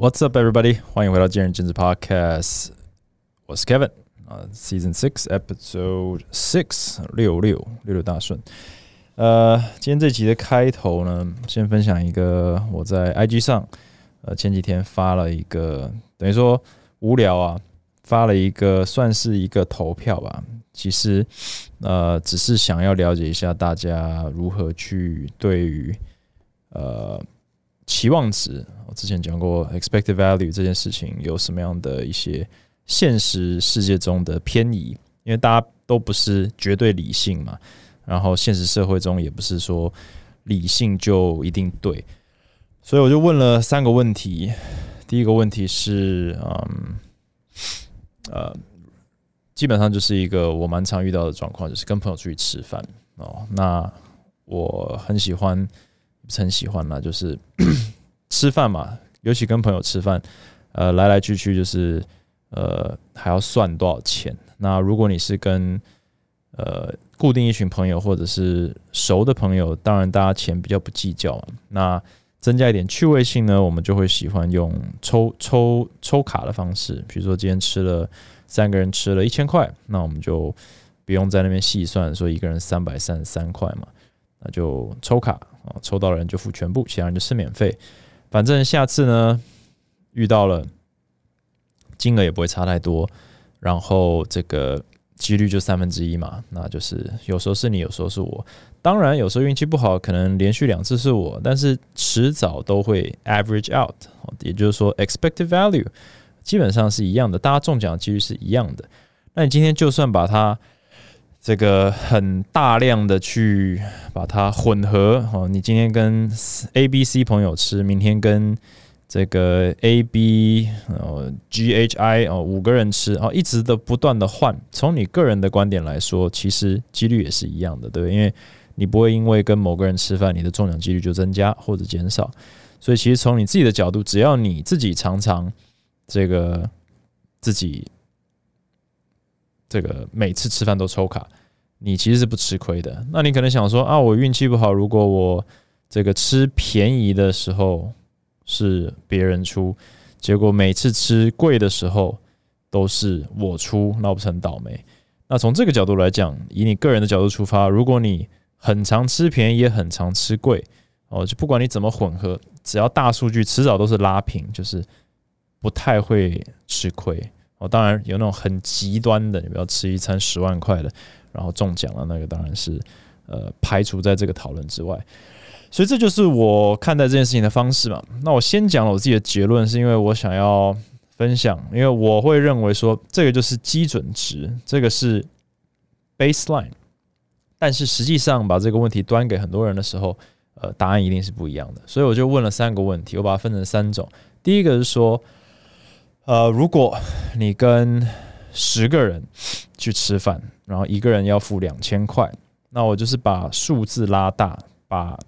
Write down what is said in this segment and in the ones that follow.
What's up, everybody？欢迎回到今日兼职 Podcast。我是 Kevin 啊，Season Six Episode Six 六六六六大顺。呃，今天这集的开头呢，先分享一个我在 IG 上，呃，前几天发了一个，等于说无聊啊，发了一个算是一个投票吧。其实，呃，只是想要了解一下大家如何去对于呃。期望值，我之前讲过，expected value 这件事情有什么样的一些现实世界中的偏移？因为大家都不是绝对理性嘛，然后现实社会中也不是说理性就一定对，所以我就问了三个问题。第一个问题是，嗯，呃，基本上就是一个我蛮常遇到的状况，就是跟朋友出去吃饭哦，那我很喜欢。很喜欢啦，就是 吃饭嘛，尤其跟朋友吃饭，呃，来来去去就是呃，还要算多少钱。那如果你是跟呃固定一群朋友或者是熟的朋友，当然大家钱比较不计较。那增加一点趣味性呢，我们就会喜欢用抽抽抽卡的方式。比如说今天吃了三个人吃了一千块，那我们就不用在那边细算，说一个人三百三十三块嘛，那就抽卡。啊，抽到的人就付全部，其他人就是免费。反正下次呢，遇到了金额也不会差太多，然后这个几率就三分之一嘛。那就是有时候是你，有时候是我。当然，有时候运气不好，可能连续两次是我，但是迟早都会 average out。也就是说，expected value 基本上是一样的，大家中奖几率是一样的。那你今天就算把它这个很大量的去把它混合哦，你今天跟 A、B、C 朋友吃，明天跟这个 A、B、哦 G、H、I 哦五个人吃哦，一直的不断的换。从你个人的观点来说，其实几率也是一样的，对不对？因为你不会因为跟某个人吃饭，你的中奖几率就增加或者减少。所以其实从你自己的角度，只要你自己常常这个自己。这个每次吃饭都抽卡，你其实是不吃亏的。那你可能想说啊，我运气不好，如果我这个吃便宜的时候是别人出，结果每次吃贵的时候都是我出，那不是很倒霉？那从这个角度来讲，以你个人的角度出发，如果你很常吃便宜，也很常吃贵，哦，就不管你怎么混合，只要大数据迟早都是拉平，就是不太会吃亏。哦，当然有那种很极端的，你不要吃一餐十万块的，然后中奖了，那个当然是呃排除在这个讨论之外。所以这就是我看待这件事情的方式嘛。那我先讲我自己的结论，是因为我想要分享，因为我会认为说这个就是基准值，这个是 baseline。但是实际上把这个问题端给很多人的时候，呃，答案一定是不一样的。所以我就问了三个问题，我把它分成三种。第一个是说。呃，如果你跟十个人去吃饭，然后一个人要付两千块，那我就是把数字拉大，把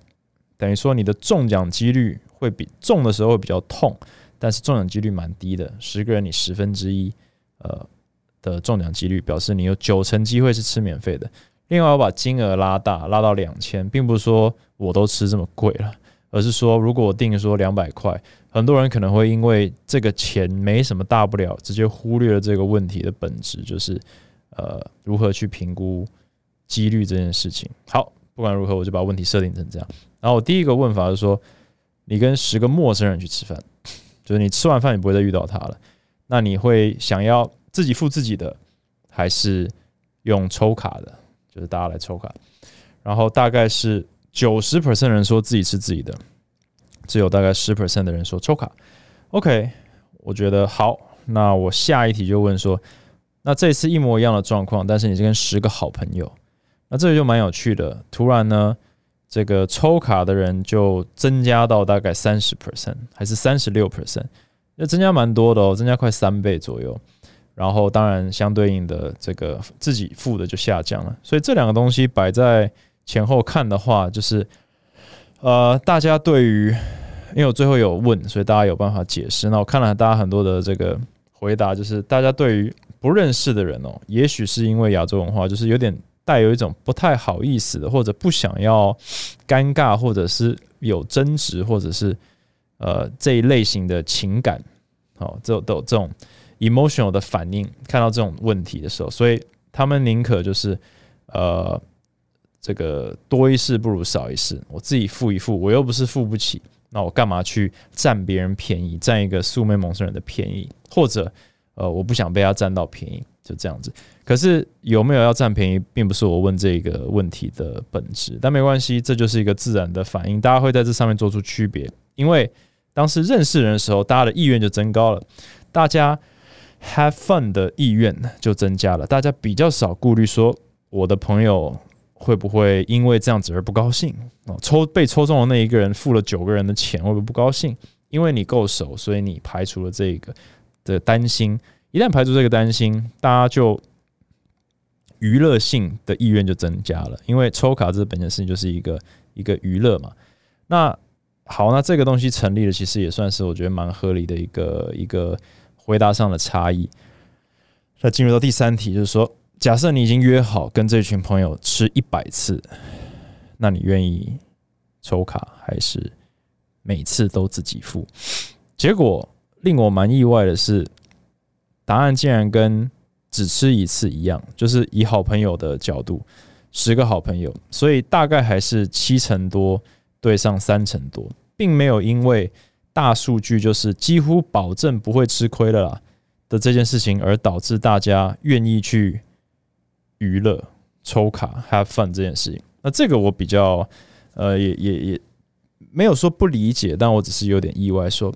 等于说你的中奖几率会比中的时候会比较痛，但是中奖几率蛮低的。十个人你十分之一，呃的中奖几率表示你有九成机会是吃免费的。另外，我把金额拉大，拉到两千，并不是说我都吃这么贵了。而是说，如果我定说两百块，很多人可能会因为这个钱没什么大不了，直接忽略了这个问题的本质，就是呃如何去评估几率这件事情。好，不管如何，我就把问题设定成这样。然后我第一个问法是说，你跟十个陌生人去吃饭，就是你吃完饭你不会再遇到他了，那你会想要自己付自己的，还是用抽卡的？就是大家来抽卡，然后大概是。九十 percent 人说自己是自己的，只有大概十 percent 的人说抽卡。OK，我觉得好。那我下一题就问说，那这次一模一样的状况，但是你是跟十个好朋友，那这个就蛮有趣的。突然呢，这个抽卡的人就增加到大概三十 percent，还是三十六 percent，那增加蛮多的哦，增加快三倍左右。然后当然相对应的这个自己付的就下降了。所以这两个东西摆在。前后看的话，就是，呃，大家对于，因为我最后有问，所以大家有办法解释。那我看了大家很多的这个回答，就是大家对于不认识的人哦，也许是因为亚洲文化，就是有点带有一种不太好意思的，或者不想要尴尬，或者是有争执，或者是呃这一类型的情感，哦，这都这种 emotional 的反应，看到这种问题的时候，所以他们宁可就是呃这个多一事不如少一事，我自己付一付，我又不是付不起，那我干嘛去占别人便宜，占一个素昧蒙生人的便宜，或者呃我不想被他占到便宜。就这样子，可是有没有要占便宜，并不是我问这个问题的本质。但没关系，这就是一个自然的反应，大家会在这上面做出区别。因为当时认识人的时候，大家的意愿就增高了，大家 have fun 的意愿就增加了，大家比较少顾虑说我的朋友会不会因为这样子而不高兴哦。抽被抽中的那一个人付了九个人的钱，会不会不高兴？因为你够熟，所以你排除了这个的担心。一旦排除这个担心，大家就娱乐性的意愿就增加了，因为抽卡这本身事情就是一个一个娱乐嘛。那好，那这个东西成立了，其实也算是我觉得蛮合理的一个一个回答上的差异。那进入到第三题，就是说，假设你已经约好跟这群朋友吃一百次，那你愿意抽卡还是每次都自己付？结果令我蛮意外的是。答案竟然跟只吃一次一样，就是以好朋友的角度，十个好朋友，所以大概还是七成多对上三成多，并没有因为大数据就是几乎保证不会吃亏了啦的这件事情而导致大家愿意去娱乐抽卡 have fun 这件事情。那这个我比较呃也也也没有说不理解，但我只是有点意外说。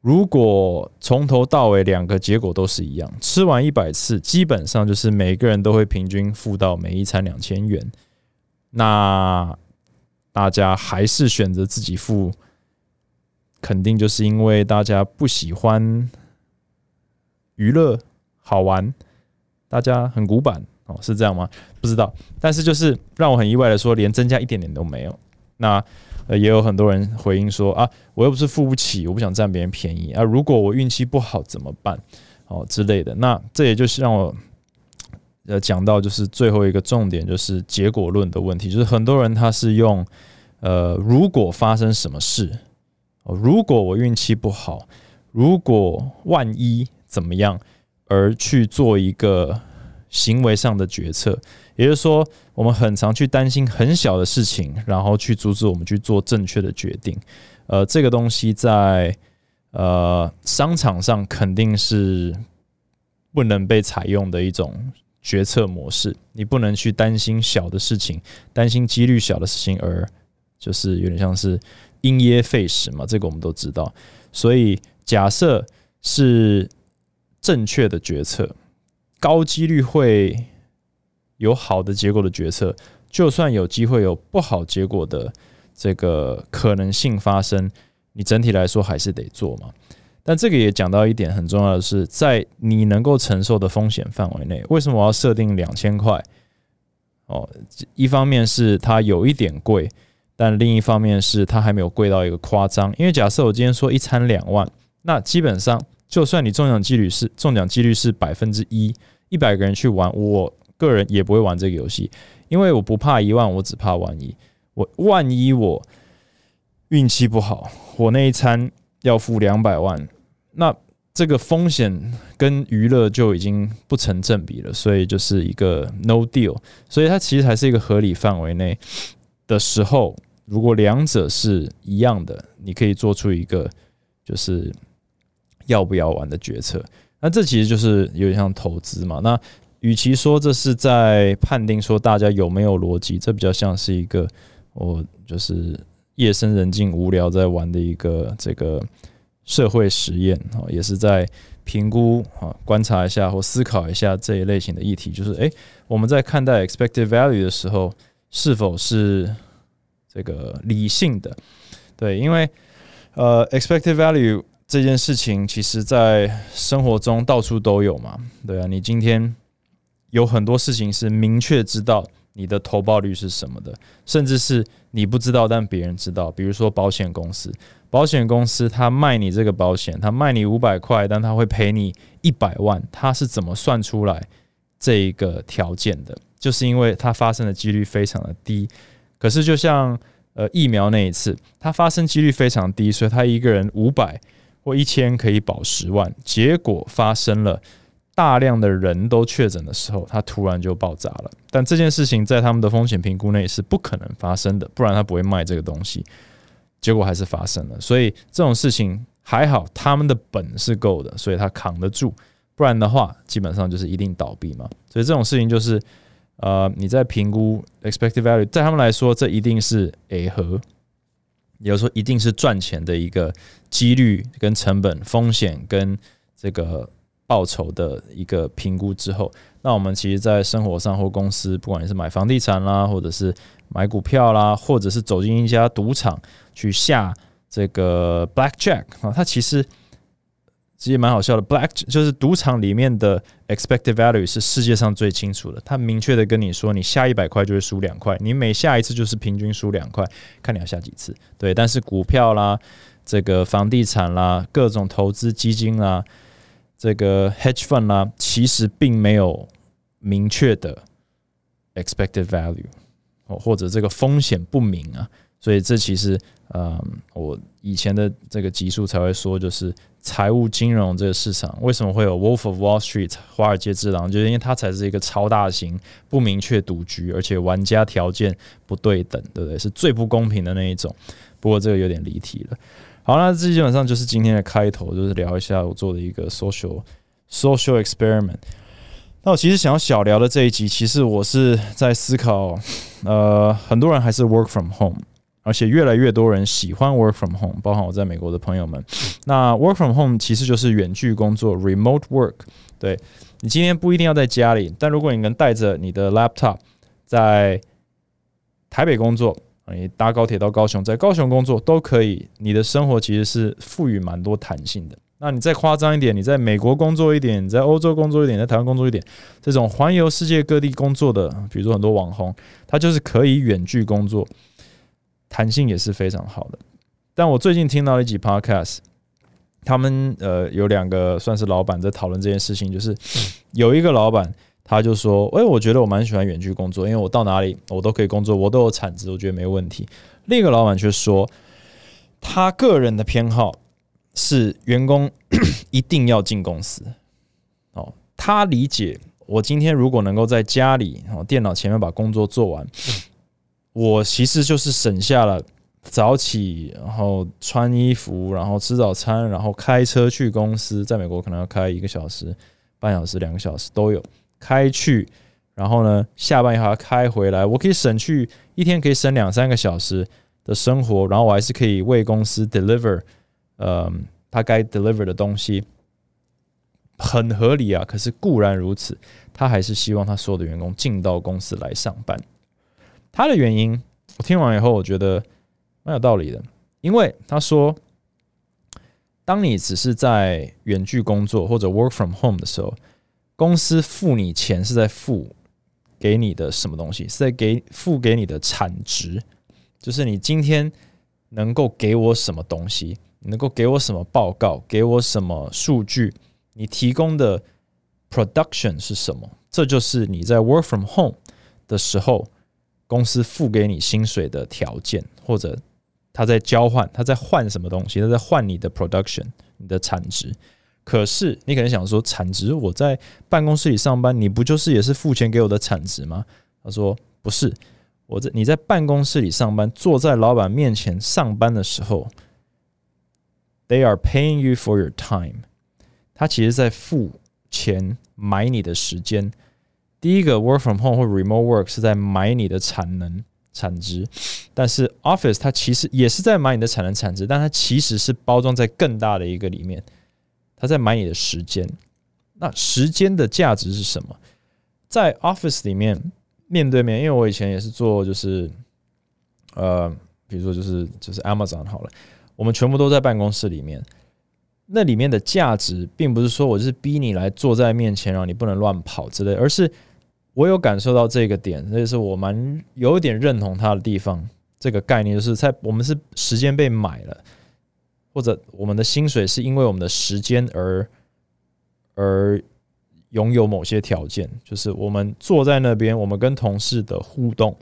如果从头到尾两个结果都是一样，吃完一百次，基本上就是每个人都会平均付到每一餐两千元，那大家还是选择自己付，肯定就是因为大家不喜欢娱乐好玩，大家很古板哦，是这样吗？不知道，但是就是让我很意外的说，连增加一点点都没有。那。也有很多人回应说啊，我又不是付不起，我不想占别人便宜啊。如果我运气不好怎么办？哦之类的。那这也就是让我呃讲到就是最后一个重点，就是结果论的问题。就是很多人他是用呃，如果发生什么事，哦，如果我运气不好，如果万一怎么样，而去做一个行为上的决策。也就是说，我们很常去担心很小的事情，然后去阻止我们去做正确的决定。呃，这个东西在呃商场上肯定是不能被采用的一种决策模式。你不能去担心小的事情，担心几率小的事情，而就是有点像是因噎废食嘛。这个我们都知道。所以，假设是正确的决策，高几率会。有好的结果的决策，就算有机会有不好结果的这个可能性发生，你整体来说还是得做嘛。但这个也讲到一点很重要的是，在你能够承受的风险范围内，为什么我要设定两千块？哦，一方面是它有一点贵，但另一方面是它还没有贵到一个夸张。因为假设我今天说一餐两万，那基本上就算你中奖几率是中奖几率是百分之一，一百个人去玩我。个人也不会玩这个游戏，因为我不怕一万，我只怕万一。我万一我运气不好，我那一餐要付两百万，那这个风险跟娱乐就已经不成正比了，所以就是一个 no deal。所以它其实还是一个合理范围内的时候，如果两者是一样的，你可以做出一个就是要不要玩的决策。那这其实就是有点像投资嘛。那与其说这是在判定说大家有没有逻辑，这比较像是一个我就是夜深人静无聊在玩的一个这个社会实验啊，也是在评估啊观察一下或思考一下这一类型的议题，就是诶，我们在看待 expected value 的时候是否是这个理性的？对，因为呃 expected value 这件事情，其实在生活中到处都有嘛，对啊，你今天。有很多事情是明确知道你的投报率是什么的，甚至是你不知道，但别人知道。比如说保险公司，保险公司他卖你这个保险，他卖你五百块，但他会赔你一百万，他是怎么算出来这一个条件的？就是因为它发生的几率非常的低。可是就像呃疫苗那一次，它发生几率非常低，所以他一个人五百或一千可以保十万。结果发生了大量的人都确诊的时候，它突然就爆炸了。但这件事情在他们的风险评估内是不可能发生的，不然他不会卖这个东西。结果还是发生了，所以这种事情还好，他们的本是够的，所以他扛得住。不然的话，基本上就是一定倒闭嘛。所以这种事情就是，呃，你在评估 expected value，在他们来说，这一定是 A 和，也就是说，一定是赚钱的一个几率跟成本、风险跟这个报酬的一个评估之后，那我们其实，在生活上或公司，不管你是买房地产啦，或者是买股票啦，或者是走进一家赌场去下这个 blackjack 啊，它其实。其实蛮好笑的，Black 就是赌场里面的 expected value 是世界上最清楚的。他明确的跟你说，你下一百块就会输两块，你每下一次就是平均输两块，看你要下几次。对，但是股票啦，这个房地产啦，各种投资基金啦，这个 hedge fund 啦，其实并没有明确的 expected value，哦，或者这个风险不明啊。所以这其实，嗯，我以前的这个集数才会说，就是财务金融这个市场为什么会有 Wolf of Wall Street 华尔街之狼，就是因为它才是一个超大型不明确赌局，而且玩家条件不对等，对不对？是最不公平的那一种。不过这个有点离题了。好，那这基本上就是今天的开头，就是聊一下我做的一个 social social experiment。那我其实想要小聊的这一集，其实我是在思考，呃，很多人还是 work from home。而且越来越多人喜欢 work from home，包含我在美国的朋友们。那 work from home 其实就是远距工作 （remote work）。对你今天不一定要在家里，但如果你能带着你的 laptop 在台北工作，你搭高铁到高雄，在高雄工作都可以。你的生活其实是赋予蛮多弹性的。那你再夸张一点，你在美国工作一点，你在欧洲工作一点，在台湾工作一点，这种环游世界各地工作的，比如说很多网红，他就是可以远距工作。弹性也是非常好的，但我最近听到一集 podcast，他们呃有两个算是老板在讨论这件事情，就是有一个老板他就说，哎，我觉得我蛮喜欢远距工作，因为我到哪里我都可以工作，我都有产值，我觉得没问题。另一个老板却说，他个人的偏好是员工 一定要进公司。哦，他理解我今天如果能够在家里哦电脑前面把工作做完。我其实就是省下了早起，然后穿衣服，然后吃早餐，然后开车去公司。在美国可能要开一个小时、半小时、两个小时都有开去，然后呢下班以后开回来，我可以省去一天可以省两三个小时的生活，然后我还是可以为公司 deliver，呃，他该 deliver 的东西，很合理啊。可是固然如此，他还是希望他所有的员工进到公司来上班。他的原因，我听完以后，我觉得蛮有道理的。因为他说，当你只是在远距工作或者 work from home 的时候，公司付你钱是在付给你的什么东西？是在给付给你的产值，就是你今天能够给我什么东西，能够给我什么报告，给我什么数据，你提供的 production 是什么？这就是你在 work from home 的时候。公司付给你薪水的条件，或者他在交换，他在换什么东西？他在换你的 production，你的产值。可是你可能想说，产值我在办公室里上班，你不就是也是付钱给我的产值吗？他说不是，我在你在办公室里上班，坐在老板面前上班的时候，they are paying you for your time。他其实在付钱买你的时间。第一个 work from home 或 remote work 是在买你的产能产值，但是 office 它其实也是在买你的产能产值，但它其实是包装在更大的一个里面，它在买你的时间。那时间的价值是什么？在 office 里面面对面，因为我以前也是做，就是呃，比如说就是就是 Amazon 好了，我们全部都在办公室里面。那里面的价值，并不是说我就是逼你来坐在面前，然后你不能乱跑之类，而是。我有感受到这个点，这是我蛮有一点认同他的地方。这个概念就是在我们是时间被买了，或者我们的薪水是因为我们的时间而而拥有某些条件。就是我们坐在那边，我们跟同事的互动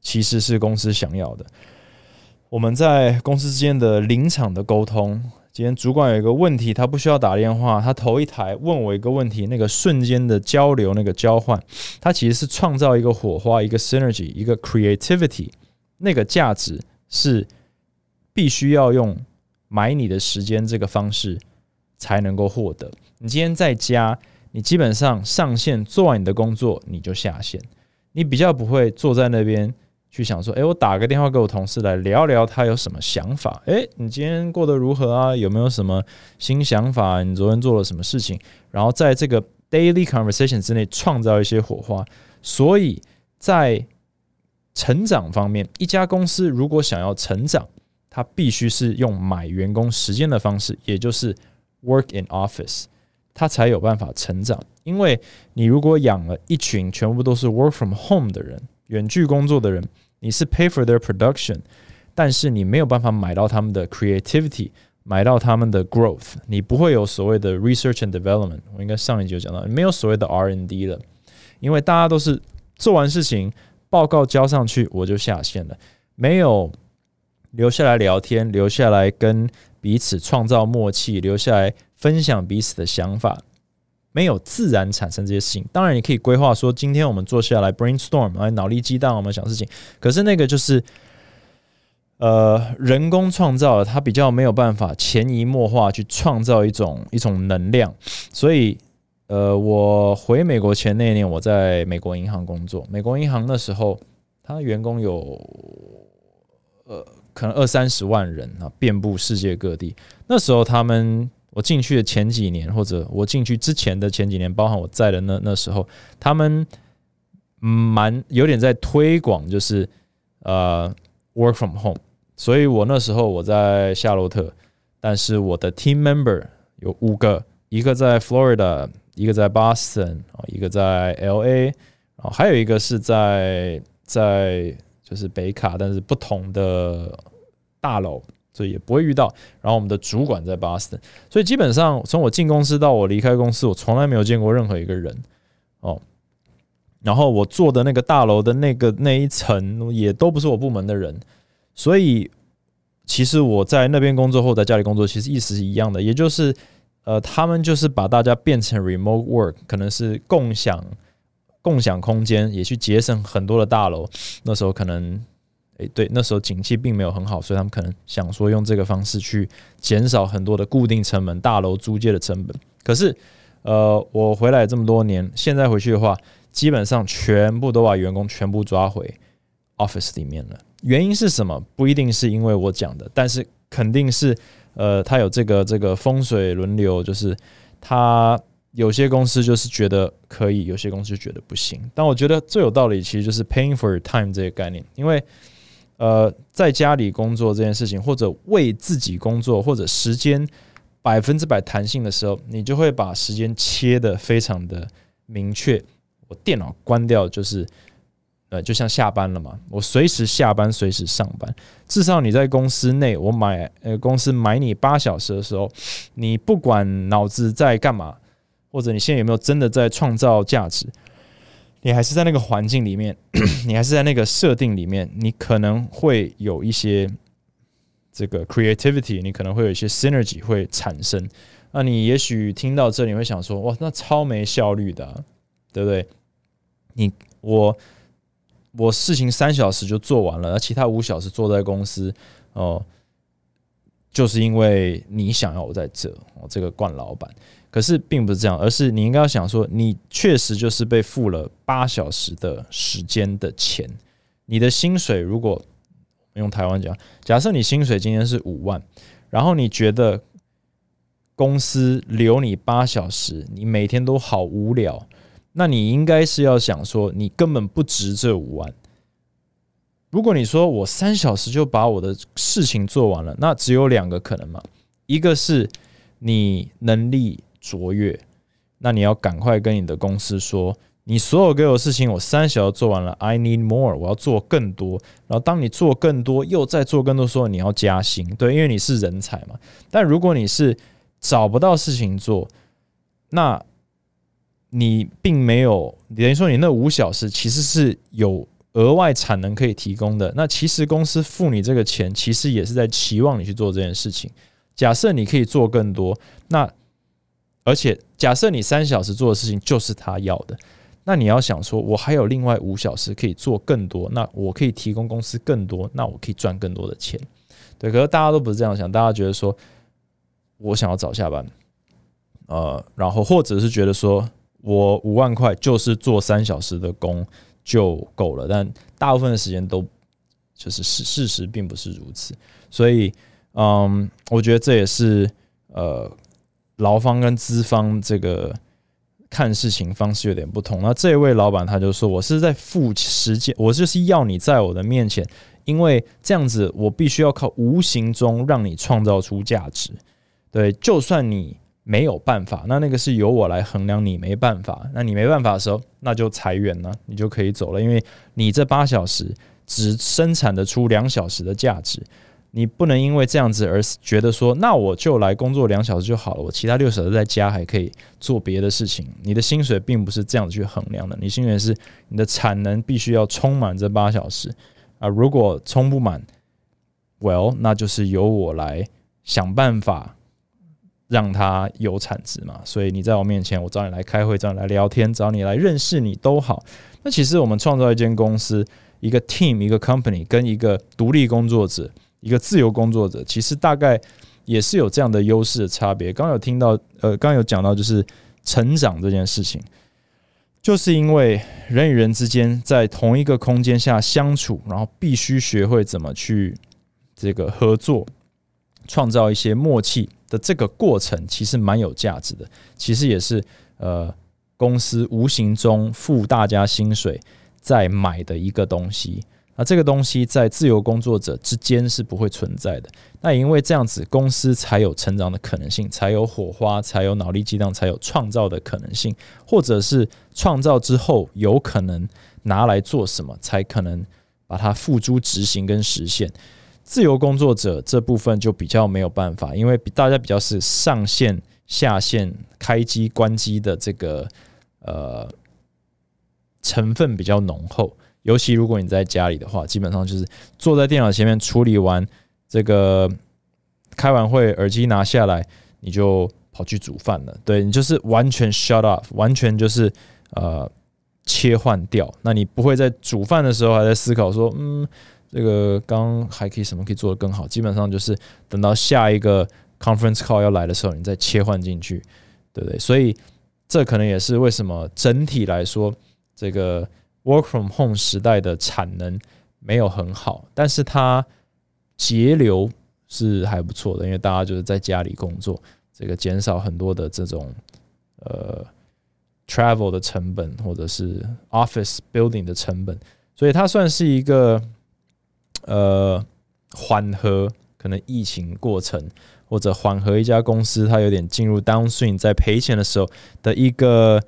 其实是公司想要的。我们在公司之间的临场的沟通。今天主管有一个问题，他不需要打电话，他头一台问我一个问题，那个瞬间的交流，那个交换，它其实是创造一个火花，一个 synergy，一个 creativity，那个价值是必须要用买你的时间这个方式才能够获得。你今天在家，你基本上上线做完你的工作，你就下线，你比较不会坐在那边。去想说，哎，我打个电话给我同事来聊聊，他有什么想法？哎，你今天过得如何啊？有没有什么新想法？你昨天做了什么事情？然后在这个 daily conversation 之内创造一些火花。所以在成长方面，一家公司如果想要成长，它必须是用买员工时间的方式，也就是 work in office，它才有办法成长。因为你如果养了一群全部都是 work from home 的人。远距工作的人，你是 pay for their production，但是你没有办法买到他们的 creativity，买到他们的 growth，你不会有所谓的 research and development。我应该上一集就讲到，没有所谓的 R n d 了，因为大家都是做完事情，报告交上去我就下线了，没有留下来聊天，留下来跟彼此创造默契，留下来分享彼此的想法。没有自然产生这些事情，当然你可以规划说，今天我们坐下来 brainstorm，来脑力激荡，我们想事情。可是那个就是，呃，人工创造，它比较没有办法潜移默化去创造一种一种能量。所以，呃，我回美国前那一年，我在美国银行工作。美国银行那时候，他员工有，呃，可能二三十万人啊，遍布世界各地。那时候他们。我进去的前几年，或者我进去之前的前几年，包含我在的那那时候，他们蛮有点在推广，就是呃 work from home。所以我那时候我在夏洛特，但是我的 team member 有五个，一个在 Florida，一个在 Boston，啊，一个在 LA，然后还有一个是在在就是北卡，但是不同的大楼。所以也不会遇到。然后我们的主管在 Boston，所以基本上从我进公司到我离开公司，我从来没有见过任何一个人哦。然后我坐的那个大楼的那个那一层也都不是我部门的人，所以其实我在那边工作或在家里工作，其实意思是一样的，也就是呃，他们就是把大家变成 remote work，可能是共享共享空间，也去节省很多的大楼。那时候可能。诶，对，那时候景气并没有很好，所以他们可能想说用这个方式去减少很多的固定成本、大楼租借的成本。可是，呃，我回来这么多年，现在回去的话，基本上全部都把员工全部抓回 office 里面了。原因是什么？不一定是因为我讲的，但是肯定是，呃，他有这个这个风水轮流，就是他有些公司就是觉得可以，有些公司觉得不行。但我觉得最有道理，其实就是 paying for time 这个概念，因为。呃，在家里工作这件事情，或者为自己工作，或者时间百分之百弹性的时候，你就会把时间切的非常的明确。我电脑关掉就是，呃，就像下班了嘛，我随时下班，随时上班。至少你在公司内，我买呃公司买你八小时的时候，你不管脑子在干嘛，或者你现在有没有真的在创造价值。你还是在那个环境里面，你还是在那个设定里面，你可能会有一些这个 creativity，你可能会有一些 synergy 会产生。那你也许听到这里会想说：“哇，那超没效率的，对不对？”你我我事情三小时就做完了，而其他五小时坐在公司哦，就是因为你想要我在这，我这个惯老板。可是并不是这样，而是你应该要想说，你确实就是被付了八小时的时间的钱。你的薪水如果用台湾讲，假设你薪水今天是五万，然后你觉得公司留你八小时，你每天都好无聊，那你应该是要想说，你根本不值这五万。如果你说我三小时就把我的事情做完了，那只有两个可能嘛，一个是你能力。卓越，那你要赶快跟你的公司说，你所有给我的事情，我三小时做完了，I need more，我要做更多。然后当你做更多，又再做更多，说你要加薪，对，因为你是人才嘛。但如果你是找不到事情做，那你并没有等于说你那五小时其实是有额外产能可以提供的，那其实公司付你这个钱，其实也是在期望你去做这件事情。假设你可以做更多，那而且假设你三小时做的事情就是他要的，那你要想说，我还有另外五小时可以做更多，那我可以提供公司更多，那我可以赚更多的钱。对，可是大家都不是这样想，大家觉得说我想要早下班，呃，然后或者是觉得说我五万块就是做三小时的工。就够了，但大部分的时间都就是事事实并不是如此，所以嗯，我觉得这也是呃劳方跟资方这个看事情方式有点不同。那这位老板他就说：“我是在付时间，我就是要你在我的面前，因为这样子我必须要靠无形中让你创造出价值。对，就算你。”没有办法，那那个是由我来衡量。你没办法，那你没办法的时候，那就裁员了，你就可以走了。因为你这八小时只生产得出两小时的价值，你不能因为这样子而觉得说，那我就来工作两小时就好了，我其他六小时在家还可以做别的事情。你的薪水并不是这样子去衡量的，你薪水是你的产能必须要充满这八小时啊。如果充不满，Well，那就是由我来想办法。让他有产值嘛，所以你在我面前，我找你来开会，找你来聊天，找你来认识你都好。那其实我们创造一间公司，一个 team，一个 company，跟一个独立工作者，一个自由工作者，其实大概也是有这样的优势的差别。刚有听到，呃，刚有讲到就是成长这件事情，就是因为人与人之间在同一个空间下相处，然后必须学会怎么去这个合作，创造一些默契。的这个过程其实蛮有价值的，其实也是呃公司无形中付大家薪水在买的一个东西。那这个东西在自由工作者之间是不会存在的。那因为这样子，公司才有成长的可能性，才有火花，才有脑力激荡，才有创造的可能性，或者是创造之后有可能拿来做什么，才可能把它付诸执行跟实现。自由工作者这部分就比较没有办法，因为大家比较是上线、下线、开机、关机的这个呃成分比较浓厚。尤其如果你在家里的话，基本上就是坐在电脑前面处理完这个开完会，耳机拿下来，你就跑去煮饭了。对你就是完全 shut off，完全就是呃切换掉。那你不会在煮饭的时候还在思考说，嗯。这个刚还可以什么可以做得更好？基本上就是等到下一个 conference call 要来的时候，你再切换进去，对不对？所以这可能也是为什么整体来说，这个 work from home 时代的产能没有很好，但是它节流是还不错的，因为大家就是在家里工作，这个减少很多的这种呃 travel 的成本或者是 office building 的成本，所以它算是一个。呃，缓和可能疫情过程，或者缓和一家公司它有点进入 downswing，在赔钱的时候的一个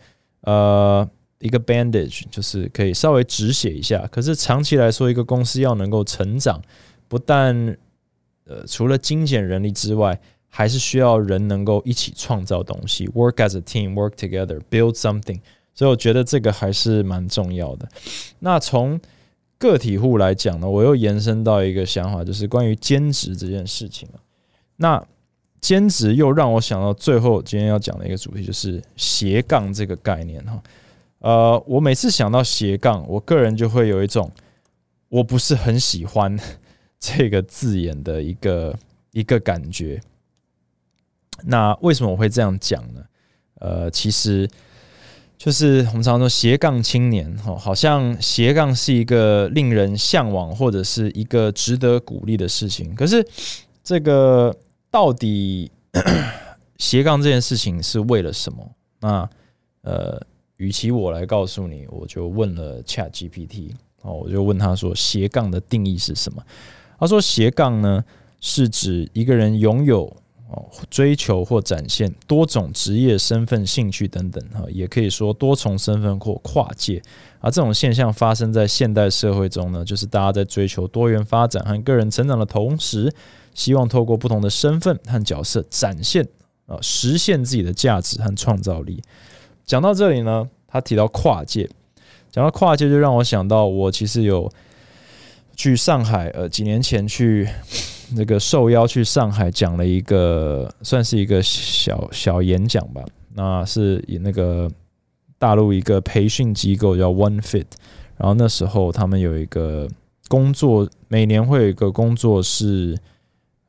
呃一个 bandage，就是可以稍微止血一下。可是长期来说，一个公司要能够成长，不但呃除了精简人力之外，还是需要人能够一起创造东西，work as a team，work together，build something。所以我觉得这个还是蛮重要的。那从个体户来讲呢，我又延伸到一个想法，就是关于兼职这件事情那兼职又让我想到最后今天要讲的一个主题，就是斜杠这个概念哈。呃，我每次想到斜杠，我个人就会有一种我不是很喜欢 这个字眼的一个一个感觉。那为什么我会这样讲呢？呃，其实。就是我们常说斜杠青年，哈，好像斜杠是一个令人向往或者是一个值得鼓励的事情。可是，这个到底 斜杠这件事情是为了什么？那呃，与其我来告诉你，我就问了 Chat GPT，哦，我就问他说斜杠的定义是什么？他说斜杠呢是指一个人拥有。哦，追求或展现多种职业身份、兴趣等等，哈，也可以说多重身份或跨界。而这种现象发生在现代社会中呢，就是大家在追求多元发展和个人成长的同时，希望透过不同的身份和角色展现啊，实现自己的价值和创造力。讲到这里呢，他提到跨界，讲到跨界，就让我想到我其实有去上海，呃，几年前去那个受邀去上海讲了一个，算是一个小小演讲吧。那是以那个大陆一个培训机构叫 One Fit，然后那时候他们有一个工作，每年会有一个工作室，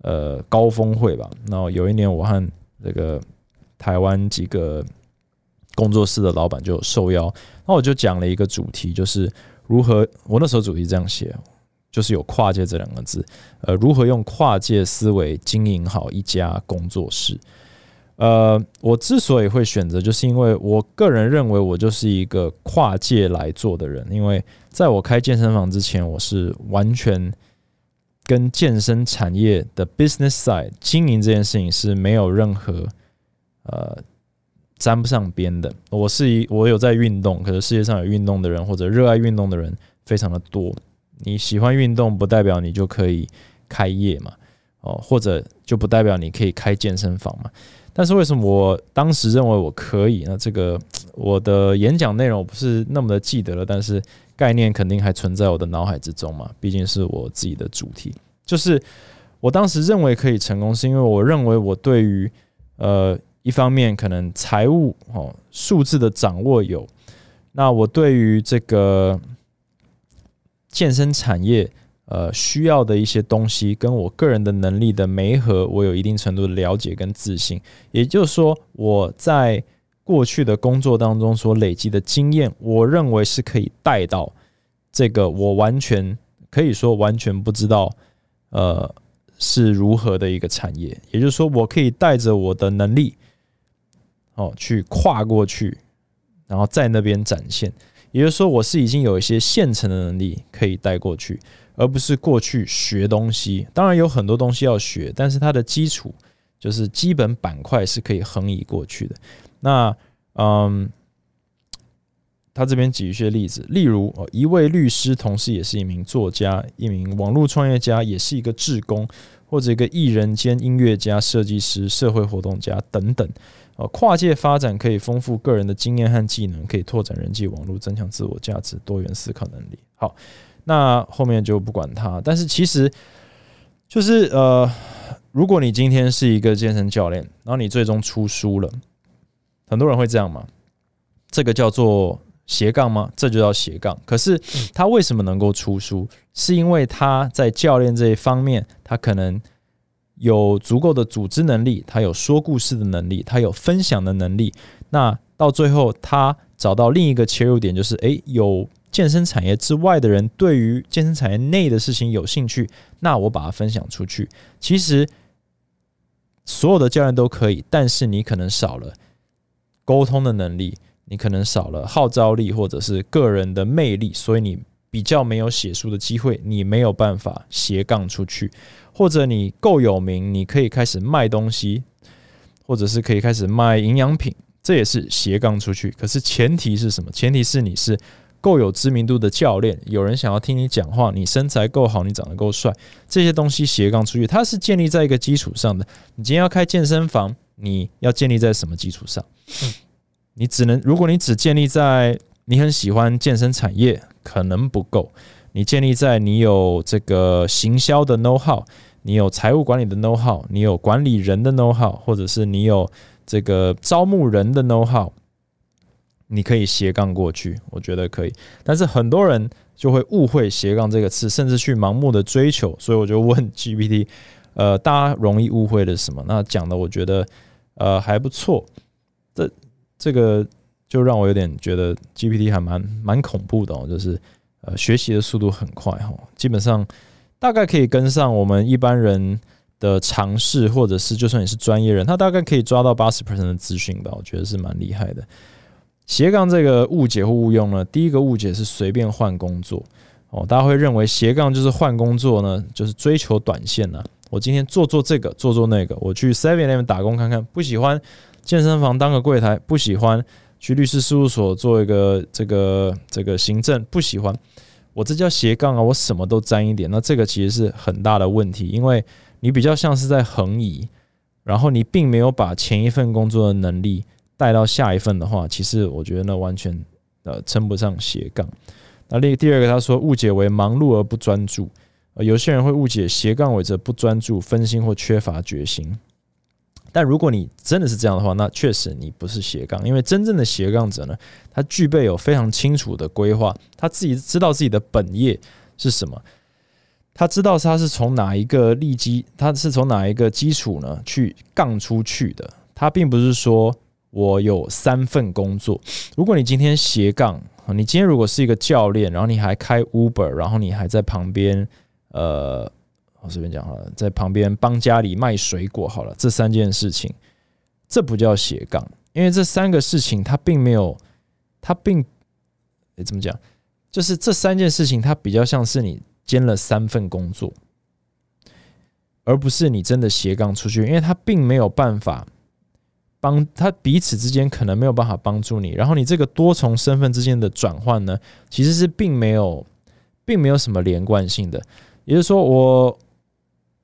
呃，高峰会吧。然后有一年我和这个台湾几个。工作室的老板就受邀，那我就讲了一个主题，就是如何。我那时候主题这样写，就是有“跨界”这两个字，呃，如何用跨界思维经营好一家工作室。呃，我之所以会选择，就是因为我个人认为我就是一个跨界来做的人。因为在我开健身房之前，我是完全跟健身产业的 business side 经营这件事情是没有任何呃。沾不上边的，我是一我有在运动，可是世界上有运动的人或者热爱运动的人非常的多。你喜欢运动，不代表你就可以开业嘛，哦，或者就不代表你可以开健身房嘛。但是为什么我当时认为我可以？那这个我的演讲内容我不是那么的记得了，但是概念肯定还存在我的脑海之中嘛，毕竟是我自己的主题。就是我当时认为可以成功，是因为我认为我对于呃。一方面可能财务哦数字的掌握有，那我对于这个健身产业呃需要的一些东西，跟我个人的能力的媒合，我有一定程度的了解跟自信。也就是说，我在过去的工作当中所累积的经验，我认为是可以带到这个我完全可以说完全不知道呃是如何的一个产业。也就是说，我可以带着我的能力。哦，去跨过去，然后在那边展现。也就是说，我是已经有一些现成的能力可以带过去，而不是过去学东西。当然有很多东西要学，但是它的基础就是基本板块是可以横移过去的。那嗯，他这边举一些例子，例如，一位律师，同时也是一名作家、一名网络创业家，也是一个志工，或者一个艺人兼音乐家、设计师、社会活动家等等。呃，跨界发展可以丰富个人的经验和技能，可以拓展人际网络，增强自我价值，多元思考能力。好，那后面就不管它。但是其实就是呃，如果你今天是一个健身教练，然后你最终出书了，很多人会这样吗？这个叫做斜杠吗？这就叫斜杠。可是他为什么能够出书？是因为他在教练这一方面，他可能。有足够的组织能力，他有说故事的能力，他有分享的能力。那到最后，他找到另一个切入点，就是诶，有健身产业之外的人对于健身产业内的事情有兴趣，那我把它分享出去。其实所有的教练都可以，但是你可能少了沟通的能力，你可能少了号召力，或者是个人的魅力，所以你比较没有写书的机会，你没有办法斜杠出去。或者你够有名，你可以开始卖东西，或者是可以开始卖营养品，这也是斜杠出去。可是前提是什么？前提是你是够有知名度的教练，有人想要听你讲话，你身材够好，你长得够帅，这些东西斜杠出去，它是建立在一个基础上的。你今天要开健身房，你要建立在什么基础上？你只能，如果你只建立在你很喜欢健身产业，可能不够。你建立在你有这个行销的 know how，你有财务管理的 know how，你有管理人的 know how，或者是你有这个招募人的 know how，你可以斜杠过去，我觉得可以。但是很多人就会误会斜杠这个词，甚至去盲目的追求。所以我就问 GPT，呃，大家容易误会的是什么？那讲的我觉得呃还不错。这这个就让我有点觉得 GPT 还蛮蛮恐怖的哦，就是。呃，学习的速度很快哈，基本上大概可以跟上我们一般人的尝试，或者是就算你是专业人，他大概可以抓到八十 percent 的资讯吧，我觉得是蛮厉害的。斜杠这个误解或误用呢，第一个误解是随便换工作哦，大家会认为斜杠就是换工作呢，就是追求短线呢。我今天做做这个，做做那个，我去 Seven 那边打工看看，不喜欢健身房当个柜台，不喜欢。去律师事务所做一个这个这个行政，不喜欢我这叫斜杠啊，我什么都沾一点。那这个其实是很大的问题，因为你比较像是在横移，然后你并没有把前一份工作的能力带到下一份的话，其实我觉得那完全呃，称不上斜杠。那另第二个，他说误解为忙碌而不专注。有些人会误解斜杠为着不专注、分心或缺乏决心。但如果你真的是这样的话，那确实你不是斜杠，因为真正的斜杠者呢，他具备有非常清楚的规划，他自己知道自己的本业是什么，他知道他是从哪一个利基，他是从哪一个基础呢去杠出去的。他并不是说我有三份工作。如果你今天斜杠，你今天如果是一个教练，然后你还开 Uber，然后你还在旁边，呃。我随便讲好了，在旁边帮家里卖水果好了，这三件事情，这不叫斜杠，因为这三个事情它并没有，它并，诶怎么讲？就是这三件事情，它比较像是你兼了三份工作，而不是你真的斜杠出去，因为它并没有办法帮他彼此之间可能没有办法帮助你，然后你这个多重身份之间的转换呢，其实是并没有，并没有什么连贯性的，也就是说我。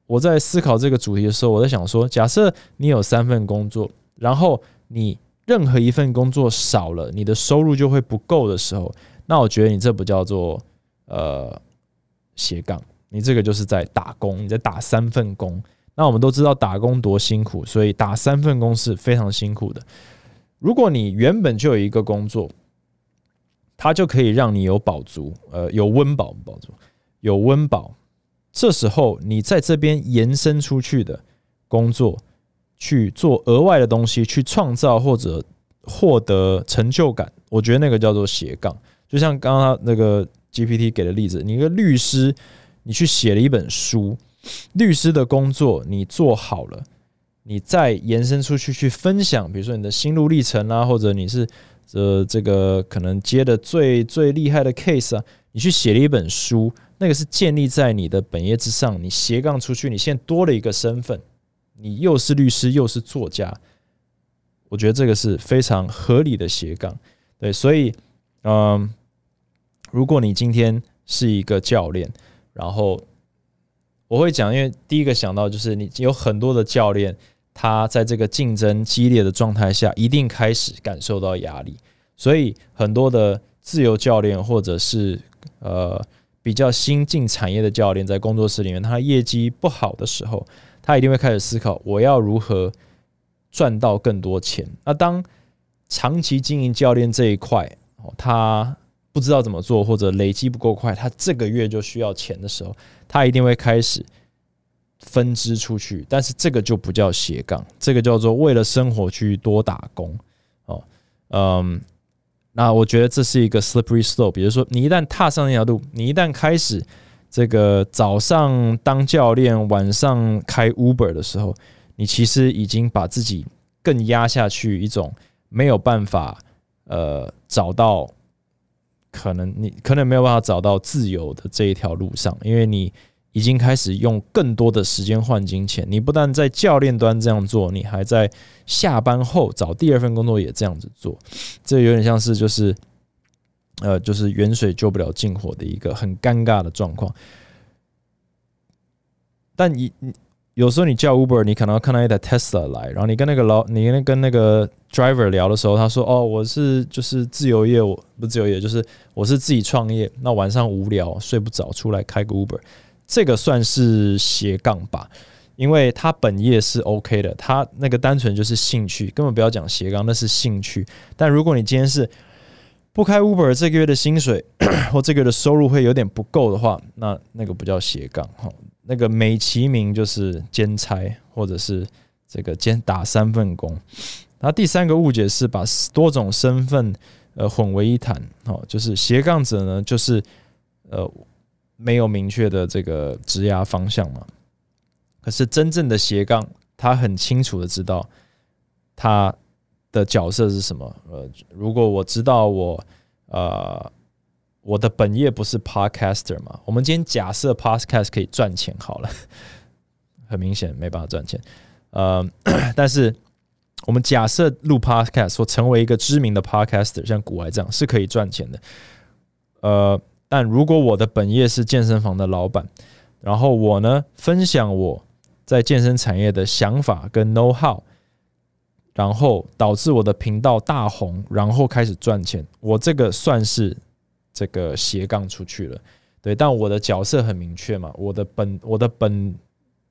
我在思考这个主题的时候，我在想说，假设你有三份工作，然后你任何一份工作少了，你的收入就会不够的时候，那我觉得你这不叫做呃斜杠，你这个就是在打工，你在打三份工。那我们都知道打工多辛苦，所以打三份工是非常辛苦的。如果你原本就有一个工作，它就可以让你有饱足，呃，有温饱，饱足，有温饱。这时候，你在这边延伸出去的工作，去做额外的东西，去创造或者获得成就感，我觉得那个叫做斜杠。就像刚刚那个 GPT 给的例子，你一个律师，你去写了一本书，律师的工作你做好了，你再延伸出去去分享，比如说你的心路历程啊，或者你是呃这个可能接的最最厉害的 case 啊，你去写了一本书。那个是建立在你的本业之上，你斜杠出去，你现在多了一个身份，你又是律师又是作家，我觉得这个是非常合理的斜杠。对，所以，嗯，如果你今天是一个教练，然后我会讲，因为第一个想到就是你有很多的教练，他在这个竞争激烈的状态下，一定开始感受到压力，所以很多的自由教练或者是呃。比较新进产业的教练在工作室里面，他业绩不好的时候，他一定会开始思考我要如何赚到更多钱。那当长期经营教练这一块，他不知道怎么做，或者累积不够快，他这个月就需要钱的时候，他一定会开始分支出去。但是这个就不叫斜杠，这个叫做为了生活去多打工。哦，嗯。那我觉得这是一个 slippery slope，比如说你一旦踏上那条路，你一旦开始这个早上当教练，晚上开 Uber 的时候，你其实已经把自己更压下去一种没有办法呃找到可能你可能没有办法找到自由的这一条路上，因为你。已经开始用更多的时间换金钱。你不但在教练端这样做，你还在下班后找第二份工作也这样子做。这有点像是就是，呃，就是远水救不了近火的一个很尴尬的状况。但你你有时候你叫 Uber，你可能看到一台 Tesla 来，然后你跟那个老你跟那个 driver 聊的时候，他说：“哦，我是就是自由业，我不自由业，就是我是自己创业。那晚上无聊睡不着，出来开个 Uber。”这个算是斜杠吧，因为他本业是 OK 的，他那个单纯就是兴趣，根本不要讲斜杠，那是兴趣。但如果你今天是不开 Uber，这个月的薪水 或这个月的收入会有点不够的话，那那个不叫斜杠哈，那个美其名就是兼差或者是这个兼打三份工。那第三个误解是把多种身份呃混为一谈，哦，就是斜杠者呢，就是呃。没有明确的这个职涯方向嘛？可是真正的斜杠，他很清楚的知道他的角色是什么。呃，如果我知道我呃我的本业不是 podcaster 嘛，我们今天假设 podcast 可以赚钱好了，很明显没办法赚钱。呃，但是我们假设录 podcast 或成为一个知名的 podcaster，像古外这样是可以赚钱的。呃。但如果我的本业是健身房的老板，然后我呢分享我在健身产业的想法跟 know how，然后导致我的频道大红，然后开始赚钱。我这个算是这个斜杠出去了，对。但我的角色很明确嘛，我的本我的本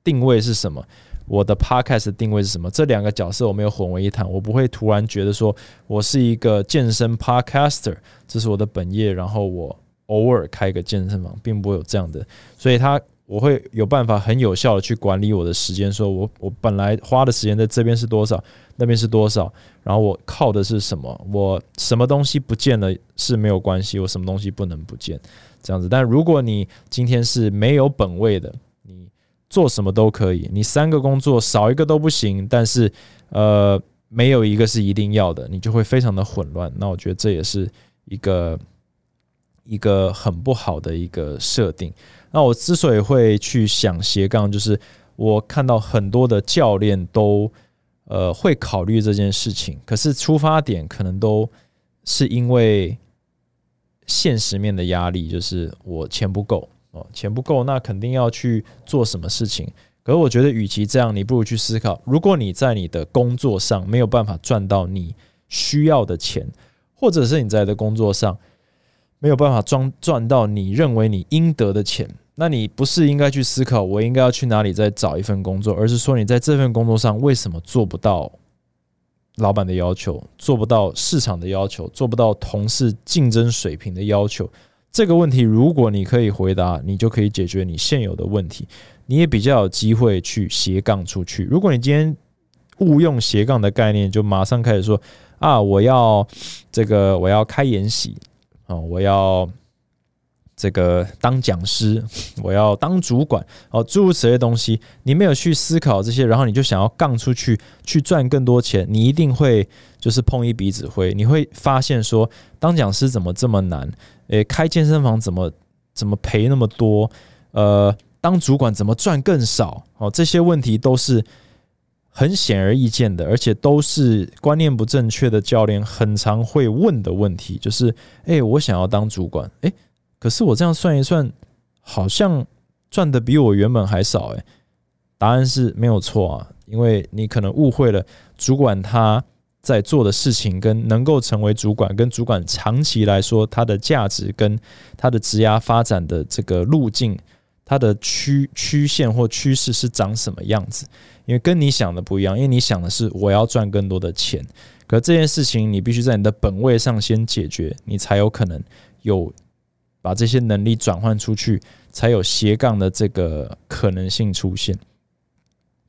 定位是什么？我的 podcast 定位是什么？这两个角色我没有混为一谈，我不会突然觉得说我是一个健身 podcaster，这是我的本业，然后我偶尔开个健身房，并不会有这样的，所以他。我会有办法很有效的去管理我的时间，说我我本来花的时间在这边是多少，那边是多少，然后我靠的是什么？我什么东西不见了是没有关系，我什么东西不能不见，这样子。但如果你今天是没有本位的，你做什么都可以，你三个工作少一个都不行，但是呃没有一个是一定要的，你就会非常的混乱。那我觉得这也是一个一个很不好的一个设定。那我之所以会去想斜杠，就是我看到很多的教练都呃会考虑这件事情，可是出发点可能都是因为现实面的压力，就是我钱不够哦，钱不够，那肯定要去做什么事情。可是我觉得，与其这样，你不如去思考，如果你在你的工作上没有办法赚到你需要的钱，或者是你在的工作上。没有办法赚赚到你认为你应得的钱，那你不是应该去思考我应该要去哪里再找一份工作，而是说你在这份工作上为什么做不到老板的要求，做不到市场的要求，做不到同事竞争水平的要求？这个问题如果你可以回答，你就可以解决你现有的问题，你也比较有机会去斜杠出去。如果你今天误用斜杠的概念，就马上开始说啊，我要这个我要开研习。哦，我要这个当讲师，我要当主管，哦，诸如此类东西，你没有去思考这些，然后你就想要杠出去去赚更多钱，你一定会就是碰一鼻子灰。你会发现说，当讲师怎么这么难？诶，开健身房怎么怎么赔那么多？呃，当主管怎么赚更少？哦，这些问题都是。很显而易见的，而且都是观念不正确的教练很常会问的问题，就是：哎，我想要当主管，哎，可是我这样算一算，好像赚的比我原本还少，哎。答案是没有错啊，因为你可能误会了主管他在做的事情，跟能够成为主管，跟主管长期来说他的价值跟他的职涯发展的这个路径，它的曲曲线或趋势是长什么样子。因为跟你想的不一样，因为你想的是我要赚更多的钱，可这件事情你必须在你的本位上先解决，你才有可能有把这些能力转换出去，才有斜杠的这个可能性出现。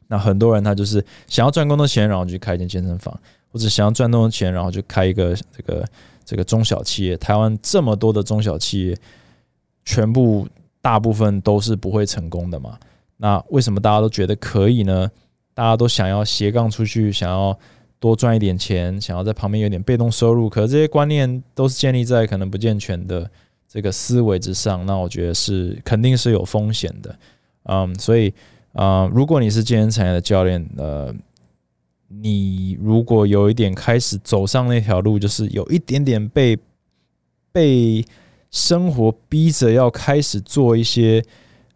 那很多人他就是想要赚更多钱，然后就开一间健身房，或者想要赚更多钱，然后就开一个这个这个中小企业。台湾这么多的中小企业，全部大部分都是不会成功的嘛？那为什么大家都觉得可以呢？大家都想要斜杠出去，想要多赚一点钱，想要在旁边有点被动收入。可是这些观念都是建立在可能不健全的这个思维之上。那我觉得是肯定是有风险的。嗯，所以啊，如果你是健身产业的教练，呃，你如果有一点开始走上那条路，就是有一点点被被生活逼着要开始做一些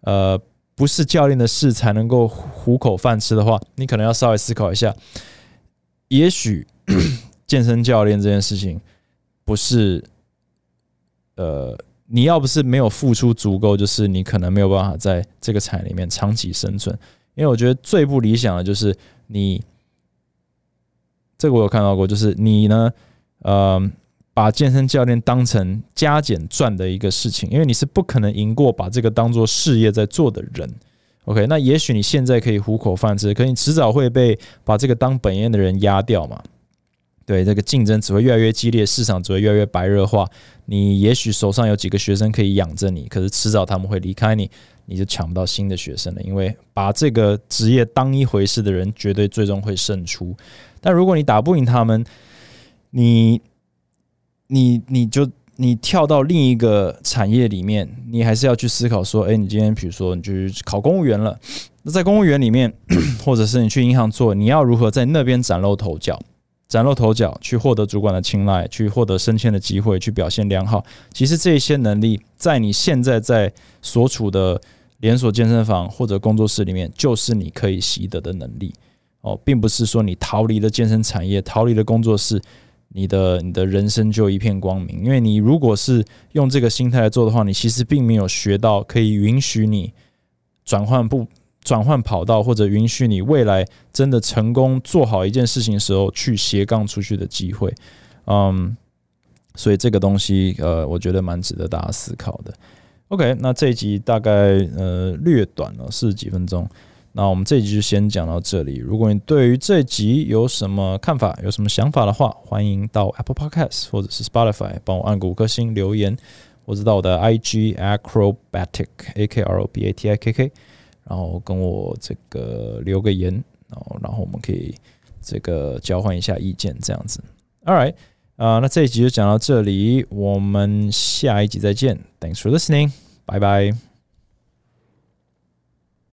呃。不是教练的事才能够糊口饭吃的话，你可能要稍微思考一下。也许 健身教练这件事情不是，呃，你要不是没有付出足够，就是你可能没有办法在这个产业里面长期生存。因为我觉得最不理想的就是你，这个我有看到过，就是你呢，呃。把健身教练当成加减赚的一个事情，因为你是不可能赢过把这个当做事业在做的人。OK，那也许你现在可以糊口饭吃，可你迟早会被把这个当本业的人压掉嘛？对，这个竞争只会越来越激烈，市场只会越来越白热化。你也许手上有几个学生可以养着你，可是迟早他们会离开你，你就抢不到新的学生了。因为把这个职业当一回事的人，绝对最终会胜出。但如果你打不赢他们，你。你你就你跳到另一个产业里面，你还是要去思考说，哎，你今天比如说你去考公务员了，那在公务员里面，或者是你去银行做，你要如何在那边崭露头角？崭露头角，去获得主管的青睐，去获得升迁的机会，去表现良好。其实这些能力，在你现在在所处的连锁健身房或者工作室里面，就是你可以习得的能力。哦，并不是说你逃离了健身产业，逃离了工作室，你的你的人生就一片光明。因为你如果是用这个心态来做的话，你其实并没有学到可以允许你转换不转换跑道，或者允许你未来真的成功做好一件事情的时候去斜杠出去的机会。嗯，所以这个东西呃，我觉得蛮值得大家思考的。OK，那这一集大概呃略短了四十几分钟。那我们这一集就先讲到这里。如果你对于这集有什么看法、有什么想法的话，欢迎到 Apple Podcast 或者是 Spotify 帮我按个五颗星留言，或者到我的 IG Acrobatic A K R O B A T I K K，然后跟我这个留个言，然后然后我们可以这个交换一下意见，这样子。All right，啊，那这一集就讲到这里，我们下一集再见。Thanks for listening，拜拜。